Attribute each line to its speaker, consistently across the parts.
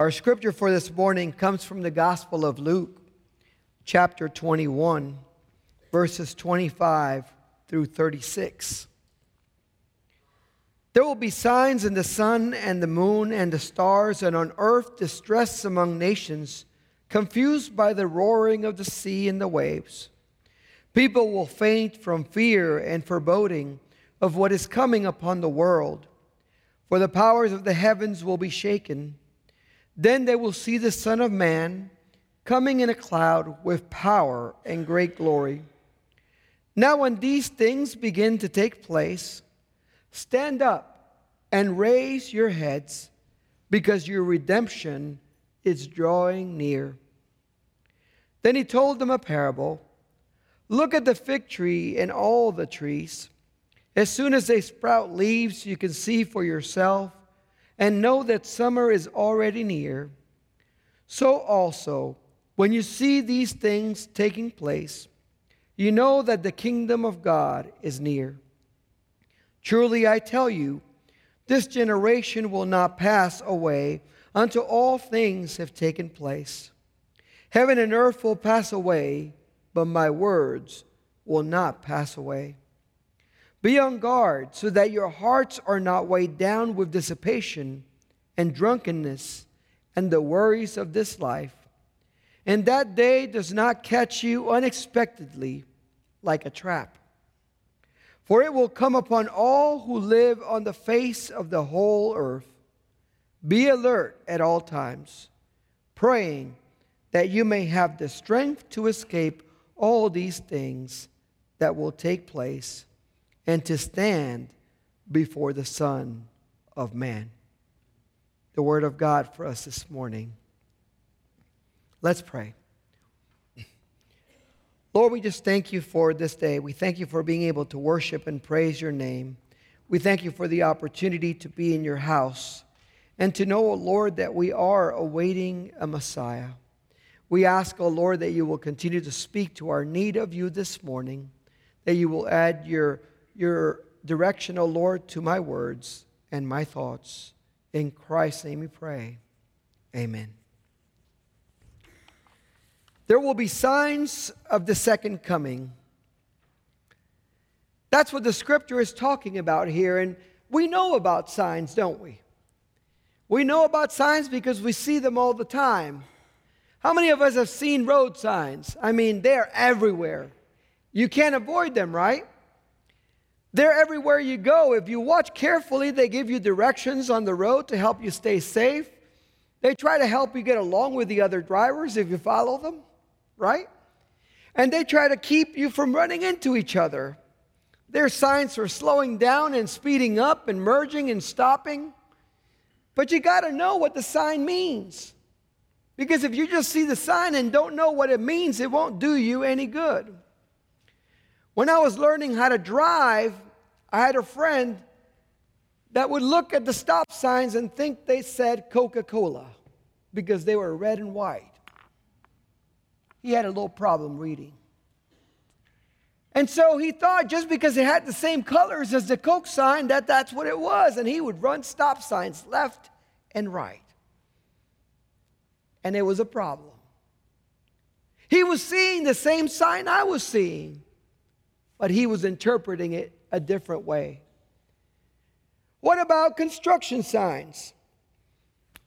Speaker 1: Our scripture for this morning comes from the Gospel of Luke, chapter 21, verses 25 through 36. There will be signs in the sun and the moon and the stars, and on earth distress among nations, confused by the roaring of the sea and the waves. People will faint from fear and foreboding of what is coming upon the world, for the powers of the heavens will be shaken. Then they will see the Son of Man coming in a cloud with power and great glory. Now, when these things begin to take place, stand up and raise your heads, because your redemption is drawing near. Then he told them a parable Look at the fig tree and all the trees. As soon as they sprout leaves, you can see for yourself and know that summer is already near. So also, when you see these things taking place, you know that the kingdom of God is near. Truly, I tell you, this generation will not pass away until all things have taken place. Heaven and earth will pass away, but my words will not pass away. Be on guard so that your hearts are not weighed down with dissipation and drunkenness and the worries of this life, and that day does not catch you unexpectedly like a trap. For it will come upon all who live on the face of the whole earth. Be alert at all times, praying that you may have the strength to escape all these things that will take place and to stand before the Son of Man. The Word of God for us this morning. Let's pray. Lord, we just thank you for this day. We thank you for being able to worship and praise your name. We thank you for the opportunity to be in your house and to know, O Lord, that we are awaiting a Messiah. We ask, O oh Lord, that you will continue to speak to our need of you this morning, that you will add your your direction, O Lord, to my words and my thoughts. In Christ's name we pray. Amen. There will be signs of the second coming. That's what the scripture is talking about here. And we know about signs, don't we? We know about signs because we see them all the time. How many of us have seen road signs? I mean, they're everywhere. You can't avoid them, right? They're everywhere you go. If you watch carefully, they give you directions on the road to help you stay safe. They try to help you get along with the other drivers if you follow them, right? And they try to keep you from running into each other. Their signs for slowing down and speeding up and merging and stopping. But you got to know what the sign means. Because if you just see the sign and don't know what it means, it won't do you any good. When I was learning how to drive, I had a friend that would look at the stop signs and think they said Coca Cola because they were red and white. He had a little problem reading. And so he thought just because it had the same colors as the Coke sign that that's what it was. And he would run stop signs left and right. And it was a problem. He was seeing the same sign I was seeing but he was interpreting it a different way. What about construction signs?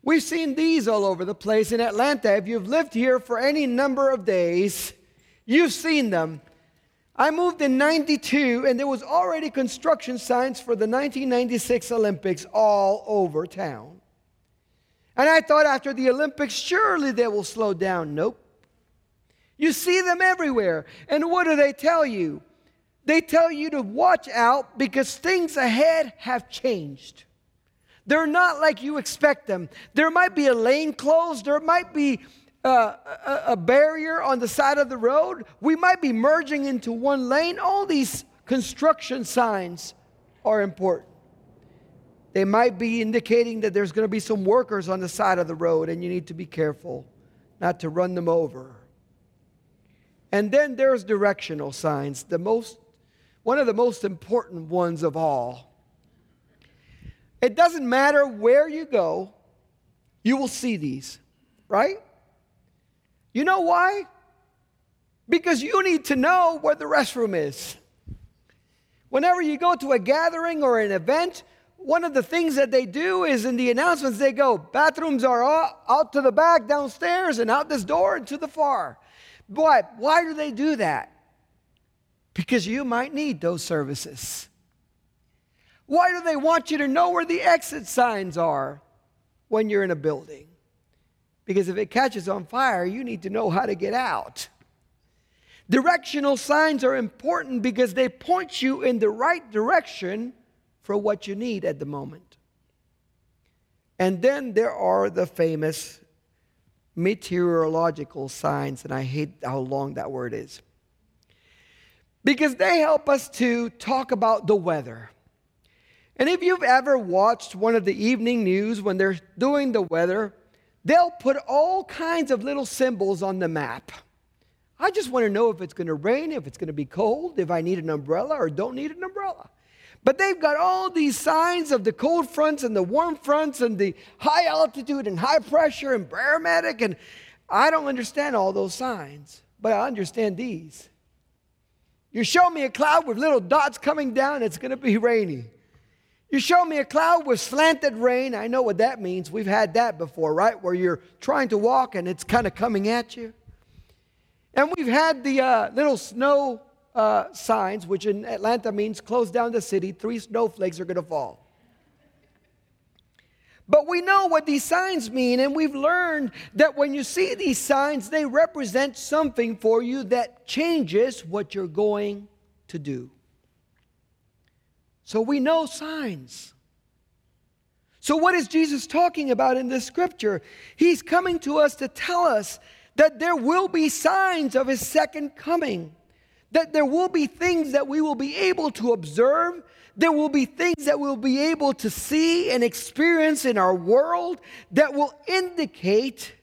Speaker 1: We've seen these all over the place in Atlanta. If you've lived here for any number of days, you've seen them. I moved in 92 and there was already construction signs for the 1996 Olympics all over town. And I thought after the Olympics, surely they will slow down. Nope. You see them everywhere. And what do they tell you? They tell you to watch out because things ahead have changed. They're not like you expect them. There might be a lane closed, there might be uh, a, a barrier on the side of the road. We might be merging into one lane. All these construction signs are important. They might be indicating that there's going to be some workers on the side of the road and you need to be careful not to run them over. And then there's directional signs, the most one of the most important ones of all. It doesn't matter where you go, you will see these, right? You know why? Because you need to know where the restroom is. Whenever you go to a gathering or an event, one of the things that they do is in the announcements, they go, bathrooms are out to the back, downstairs, and out this door and to the far. Why? Why do they do that? Because you might need those services. Why do they want you to know where the exit signs are when you're in a building? Because if it catches on fire, you need to know how to get out. Directional signs are important because they point you in the right direction for what you need at the moment. And then there are the famous meteorological signs, and I hate how long that word is. Because they help us to talk about the weather. And if you've ever watched one of the evening news when they're doing the weather, they'll put all kinds of little symbols on the map. I just want to know if it's going to rain, if it's going to be cold, if I need an umbrella or don't need an umbrella. But they've got all these signs of the cold fronts and the warm fronts and the high altitude and high pressure and barometric. And I don't understand all those signs, but I understand these. You show me a cloud with little dots coming down, it's going to be rainy. You show me a cloud with slanted rain, I know what that means. We've had that before, right? Where you're trying to walk and it's kind of coming at you. And we've had the uh, little snow uh, signs, which in Atlanta means close down the city, three snowflakes are going to fall. But we know what these signs mean, and we've learned that when you see these signs, they represent something for you that changes what you're going to do. So we know signs. So, what is Jesus talking about in this scripture? He's coming to us to tell us that there will be signs of his second coming that there will be things that we will be able to observe. There will be things that we'll be able to see and experience in our world that will indicate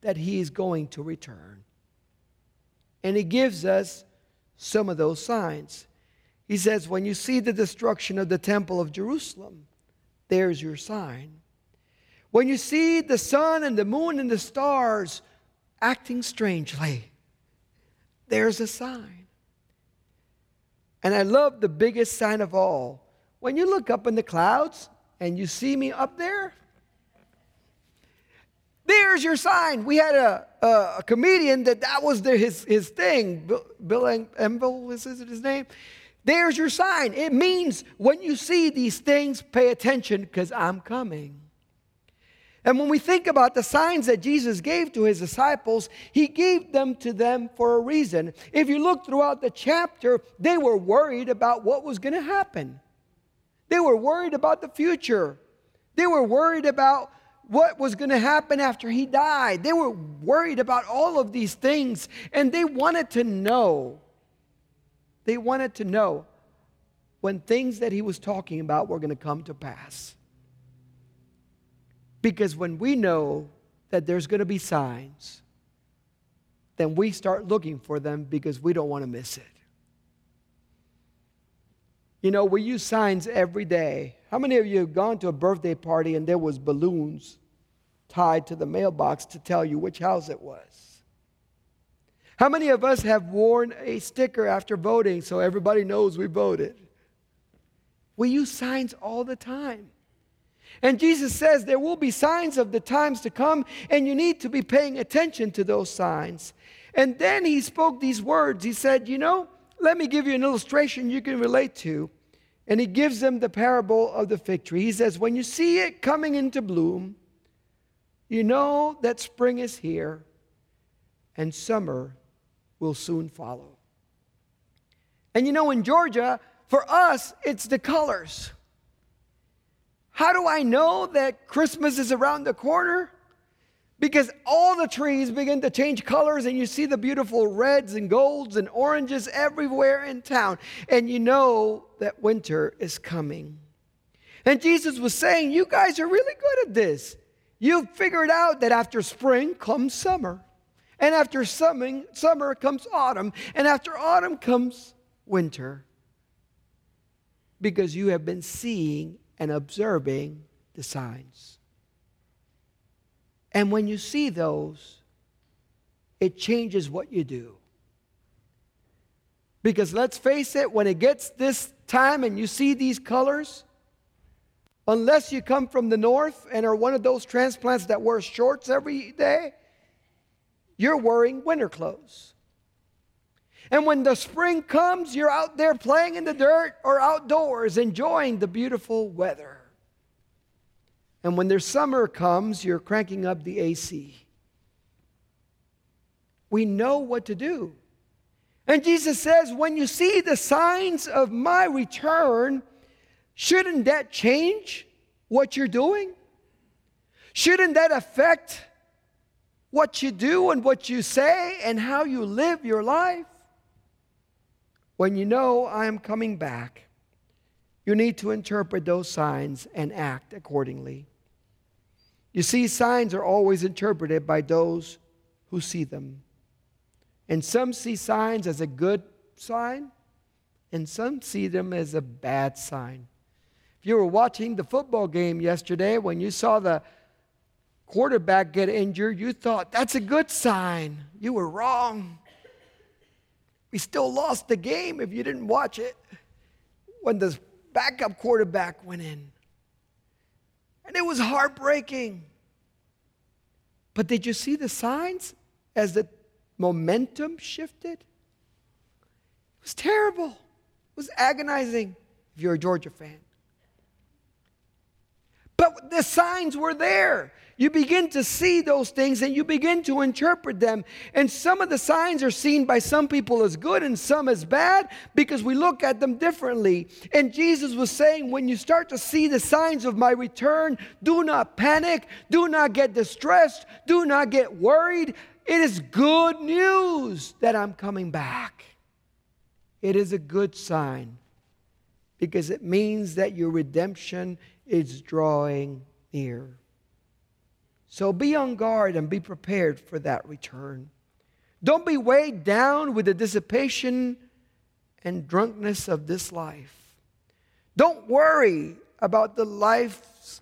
Speaker 1: that He is going to return. And He gives us some of those signs. He says, When you see the destruction of the temple of Jerusalem, there's your sign. When you see the sun and the moon and the stars acting strangely, there's a sign. And I love the biggest sign of all. When you look up in the clouds and you see me up there, there's your sign. We had a, a, a comedian that that was the, his, his thing. Bill, Bill Engvall, is his name? There's your sign. It means when you see these things, pay attention because I'm coming. And when we think about the signs that Jesus gave to his disciples, he gave them to them for a reason. If you look throughout the chapter, they were worried about what was going to happen. They were worried about the future. They were worried about what was going to happen after he died. They were worried about all of these things, and they wanted to know. They wanted to know when things that he was talking about were going to come to pass. Because when we know that there's going to be signs, then we start looking for them because we don't want to miss it. You know, we use signs every day. How many of you have gone to a birthday party and there was balloons tied to the mailbox to tell you which house it was? How many of us have worn a sticker after voting so everybody knows we voted? We use signs all the time. And Jesus says there will be signs of the times to come, and you need to be paying attention to those signs. And then he spoke these words. He said, You know, let me give you an illustration you can relate to. And he gives them the parable of the fig tree. He says, When you see it coming into bloom, you know that spring is here and summer will soon follow. And you know, in Georgia, for us, it's the colors. How do I know that Christmas is around the corner? Because all the trees begin to change colors, and you see the beautiful reds and golds and oranges everywhere in town, and you know that winter is coming. And Jesus was saying, You guys are really good at this. You've figured out that after spring comes summer, and after summer, summer comes autumn, and after autumn comes winter. Because you have been seeing and observing the signs. And when you see those, it changes what you do. Because let's face it, when it gets this time and you see these colors, unless you come from the north and are one of those transplants that wear shorts every day, you're wearing winter clothes. And when the spring comes, you're out there playing in the dirt or outdoors, enjoying the beautiful weather. And when there's summer comes, you're cranking up the AC. We know what to do. And Jesus says, when you see the signs of my return, shouldn't that change what you're doing? Shouldn't that affect what you do and what you say and how you live your life? When you know I am coming back, you need to interpret those signs and act accordingly. You see, signs are always interpreted by those who see them. And some see signs as a good sign, and some see them as a bad sign. If you were watching the football game yesterday, when you saw the quarterback get injured, you thought, that's a good sign. You were wrong. We still lost the game if you didn't watch it when the backup quarterback went in. And it was heartbreaking. But did you see the signs as the momentum shifted? It was terrible. It was agonizing if you're a Georgia fan. But the signs were there you begin to see those things and you begin to interpret them. And some of the signs are seen by some people as good and some as bad because we look at them differently. And Jesus was saying, when you start to see the signs of my return, do not panic, do not get distressed, do not get worried. It is good news that I'm coming back. It is a good sign because it means that your redemption is drawing near. So be on guard and be prepared for that return. Don't be weighed down with the dissipation and drunkenness of this life. Don't worry about the life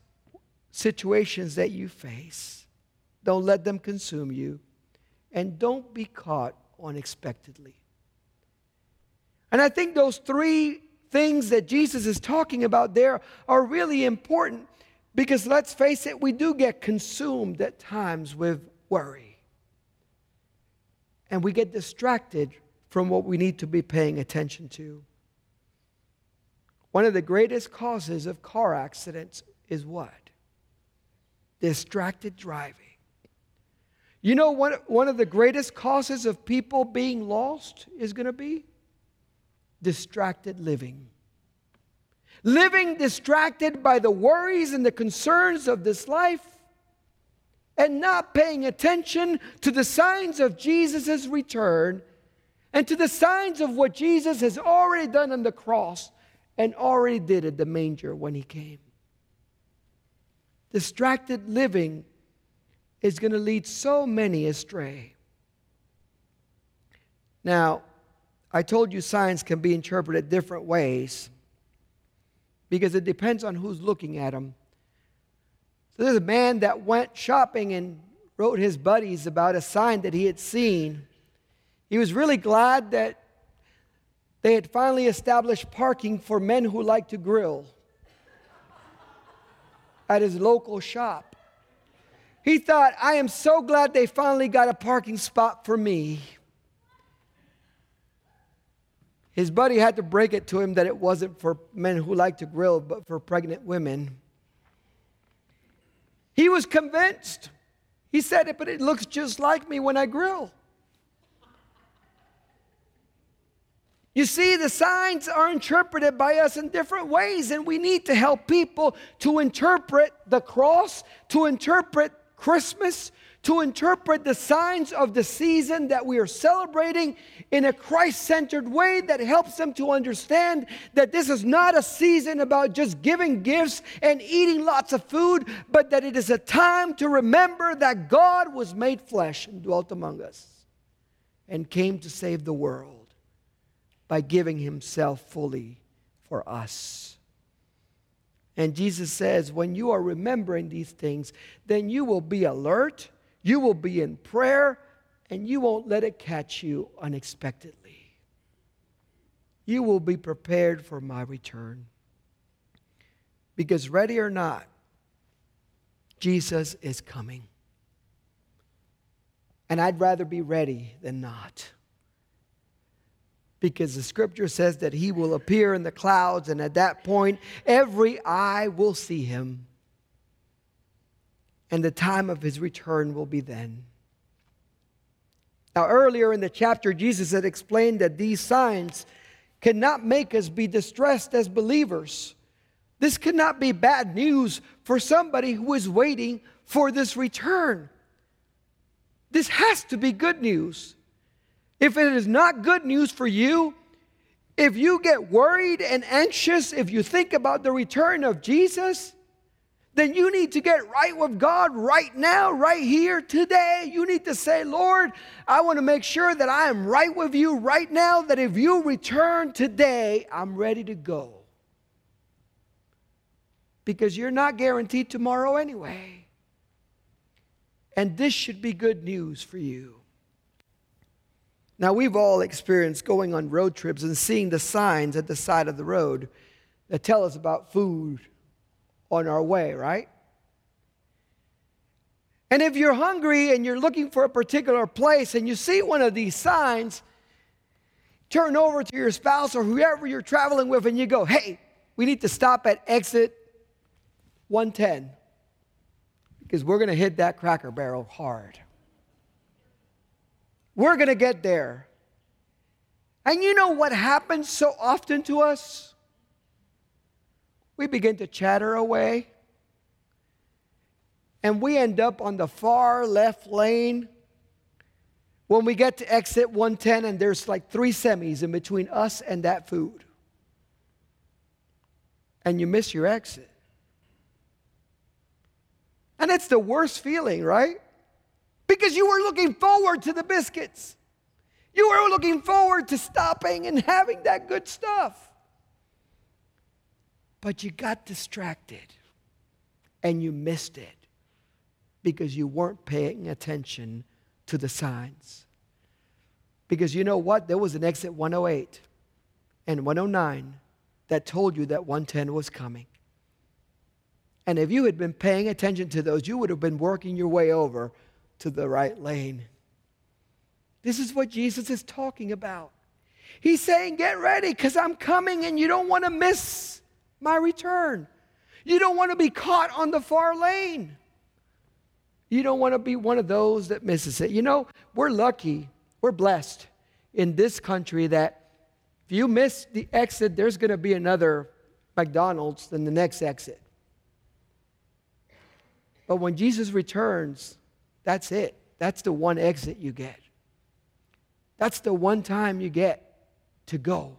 Speaker 1: situations that you face. Don't let them consume you. And don't be caught unexpectedly. And I think those three things that Jesus is talking about there are really important because let's face it, we do get consumed at times with worry. And we get distracted from what we need to be paying attention to. One of the greatest causes of car accidents is what? Distracted driving. You know what one of the greatest causes of people being lost is going to be? Distracted living living distracted by the worries and the concerns of this life, and not paying attention to the signs of Jesus' return and to the signs of what Jesus has already done on the cross and already did at the manger when he came. Distracted living is going to lead so many astray. Now, I told you signs can be interpreted different ways because it depends on who's looking at them. So there's a man that went shopping and wrote his buddies about a sign that he had seen. He was really glad that they had finally established parking for men who like to grill at his local shop. He thought, I am so glad they finally got a parking spot for me. His buddy had to break it to him that it wasn't for men who like to grill, but for pregnant women. He was convinced. He said it, but it looks just like me when I grill. You see, the signs are interpreted by us in different ways, and we need to help people to interpret the cross, to interpret Christmas, to interpret the signs of the season that we are celebrating in a Christ centered way that helps them to understand that this is not a season about just giving gifts and eating lots of food, but that it is a time to remember that God was made flesh and dwelt among us and came to save the world by giving himself fully for us. And Jesus says, when you are remembering these things, then you will be alert, you will be in prayer, and you won't let it catch you unexpectedly. You will be prepared for my return. Because, ready or not, Jesus is coming. And I'd rather be ready than not. Because the scripture says that he will appear in the clouds, and at that point, every eye will see him. And the time of his return will be then. Now, earlier in the chapter, Jesus had explained that these signs cannot make us be distressed as believers. This cannot be bad news for somebody who is waiting for this return. This has to be good news. If it is not good news for you, if you get worried and anxious, if you think about the return of Jesus, then you need to get right with God right now, right here, today. You need to say, Lord, I want to make sure that I am right with you right now, that if you return today, I'm ready to go. Because you're not guaranteed tomorrow anyway. And this should be good news for you. Now, we've all experienced going on road trips and seeing the signs at the side of the road that tell us about food on our way, right? And if you're hungry and you're looking for a particular place and you see one of these signs, turn over to your spouse or whoever you're traveling with and you go, hey, we need to stop at exit 110 because we're going to hit that cracker barrel hard. We're going to get there. And you know what happens so often to us? We begin to chatter away. And we end up on the far left lane. When we get to exit 110, and there's like three semis in between us and that food. And you miss your exit. And it's the worst feeling, right? Because you were looking forward to the biscuits. You were looking forward to stopping and having that good stuff. But you got distracted and you missed it because you weren't paying attention to the signs. Because you know what? There was an exit 108 and 109 that told you that 110 was coming. And if you had been paying attention to those, you would have been working your way over to the right lane. This is what Jesus is talking about. He's saying, Get ready because I'm coming and you don't want to miss my return. You don't want to be caught on the far lane. You don't want to be one of those that misses it. You know, we're lucky, we're blessed in this country that if you miss the exit, there's going to be another McDonald's than the next exit. But when Jesus returns, that's it. That's the one exit you get. That's the one time you get to go.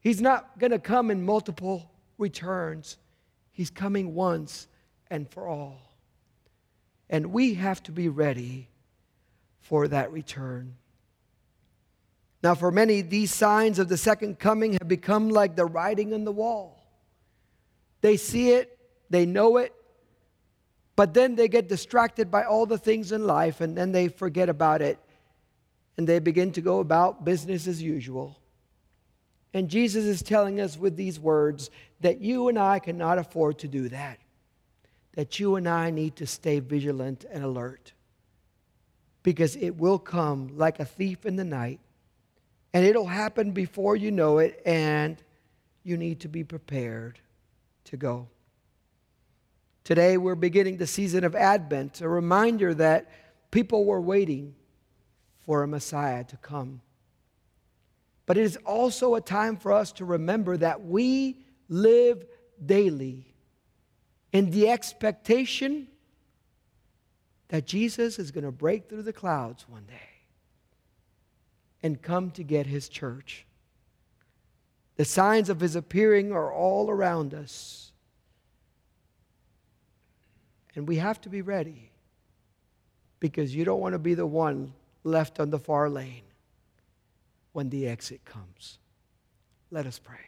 Speaker 1: He's not going to come in multiple returns, He's coming once and for all. And we have to be ready for that return. Now, for many, these signs of the second coming have become like the writing on the wall. They see it, they know it, but then they get distracted by all the things in life and then they forget about it and they begin to go about business as usual. And Jesus is telling us with these words that you and I cannot afford to do that. That you and I need to stay vigilant and alert. Because it will come like a thief in the night. And it'll happen before you know it. And you need to be prepared to go. Today, we're beginning the season of Advent, a reminder that people were waiting for a Messiah to come. But it is also a time for us to remember that we live daily in the expectation that Jesus is going to break through the clouds one day and come to get his church. The signs of his appearing are all around us. And we have to be ready because you don't want to be the one left on the far lane when the exit comes. Let us pray.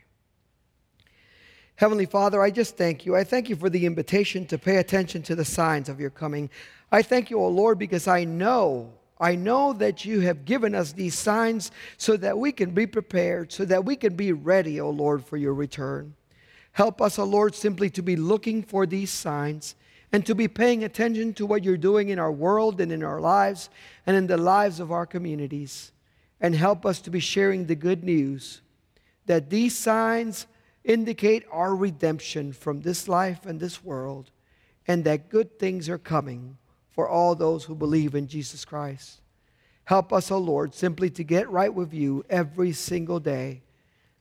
Speaker 1: Heavenly Father, I just thank you. I thank you for the invitation to pay attention to the signs of your coming. I thank you, O Lord, because I know, I know that you have given us these signs so that we can be prepared, so that we can be ready, O Lord, for your return. Help us, O Lord, simply to be looking for these signs and to be paying attention to what you're doing in our world and in our lives and in the lives of our communities. And help us to be sharing the good news that these signs indicate our redemption from this life and this world, and that good things are coming for all those who believe in Jesus Christ. Help us, O oh Lord, simply to get right with you every single day,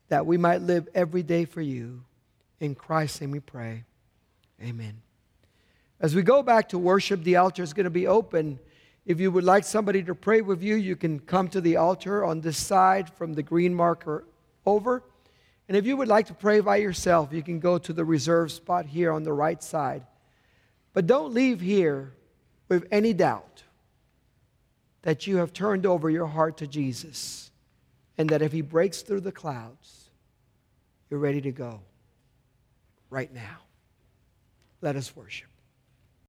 Speaker 1: that we might live every day for you. In Christ's name we pray. Amen. As we go back to worship, the altar is going to be open. If you would like somebody to pray with you, you can come to the altar on this side from the green marker over. And if you would like to pray by yourself, you can go to the reserve spot here on the right side. But don't leave here with any doubt that you have turned over your heart to Jesus and that if He breaks through the clouds, you're ready to go right now. Let us worship.